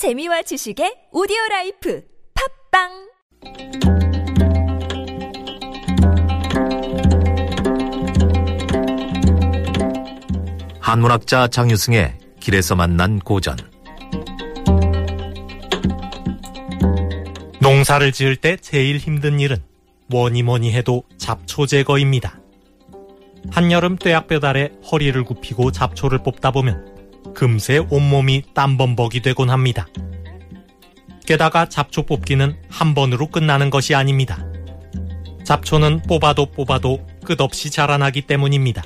재미와 지식의 오디오 라이프 팟빵 한문학자 장유승의 길에서 만난 고전 농사를 지을 때 제일 힘든 일은 뭐니 뭐니 해도 잡초 제거입니다. 한여름 뙤약볕 아래 허리를 굽히고 잡초를 뽑다 보면 금세 온몸이 땀범벅이 되곤 합니다. 게다가 잡초 뽑기는 한 번으로 끝나는 것이 아닙니다. 잡초는 뽑아도 뽑아도 끝없이 자라나기 때문입니다.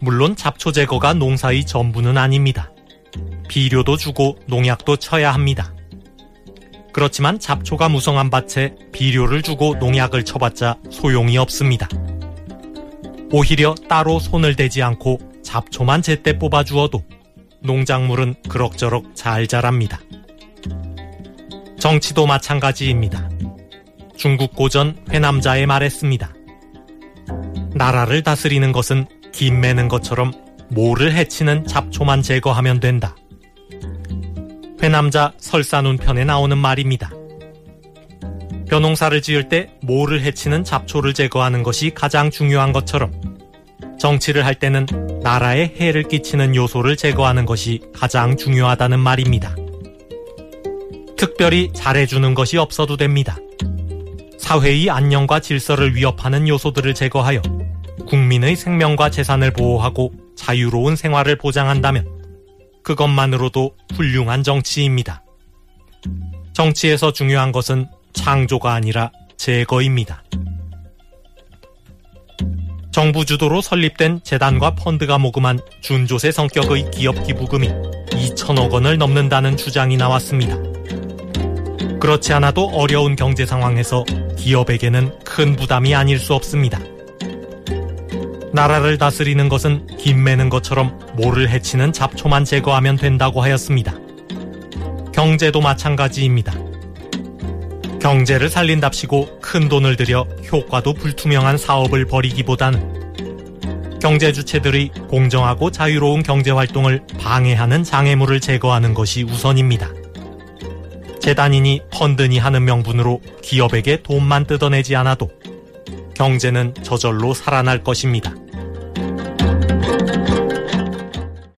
물론 잡초 제거가 농사의 전부는 아닙니다. 비료도 주고 농약도 쳐야 합니다. 그렇지만 잡초가 무성한 밭에 비료를 주고 농약을 쳐봤자 소용이 없습니다. 오히려 따로 손을 대지 않고 잡초만 제때 뽑아주어도 농작물은 그럭저럭 잘 자랍니다. 정치도 마찬가지입니다. 중국 고전 회남자의 말했습니다. 나라를 다스리는 것은 김 매는 것처럼 모를 해치는 잡초만 제거하면 된다. 회남자 설사눈 편에 나오는 말입니다. 벼농사를 지을 때 모를 해치는 잡초를 제거하는 것이 가장 중요한 것처럼 정치를 할 때는 나라에 해를 끼치는 요소를 제거하는 것이 가장 중요하다는 말입니다. 특별히 잘해주는 것이 없어도 됩니다. 사회의 안녕과 질서를 위협하는 요소들을 제거하여 국민의 생명과 재산을 보호하고 자유로운 생활을 보장한다면 그것만으로도 훌륭한 정치입니다. 정치에서 중요한 것은 창조가 아니라 제거입니다. 정부 주도로 설립된 재단과 펀드가 모금한 준조세 성격의 기업 기부금이 2천억 원을 넘는다는 주장이 나왔습니다. 그렇지 않아도 어려운 경제 상황에서 기업에게는 큰 부담이 아닐 수 없습니다. 나라를 다스리는 것은 김 매는 것처럼 모를 해치는 잡초만 제거하면 된다고 하였습니다. 경제도 마찬가지입니다. 경제를 살린답시고 큰 돈을 들여 효과도 불투명한 사업을 벌이기보다는 경제 주체들의 공정하고 자유로운 경제 활동을 방해하는 장애물을 제거하는 것이 우선입니다. 재단이니 펀드니 하는 명분으로 기업에게 돈만 뜯어내지 않아도 경제는 저절로 살아날 것입니다.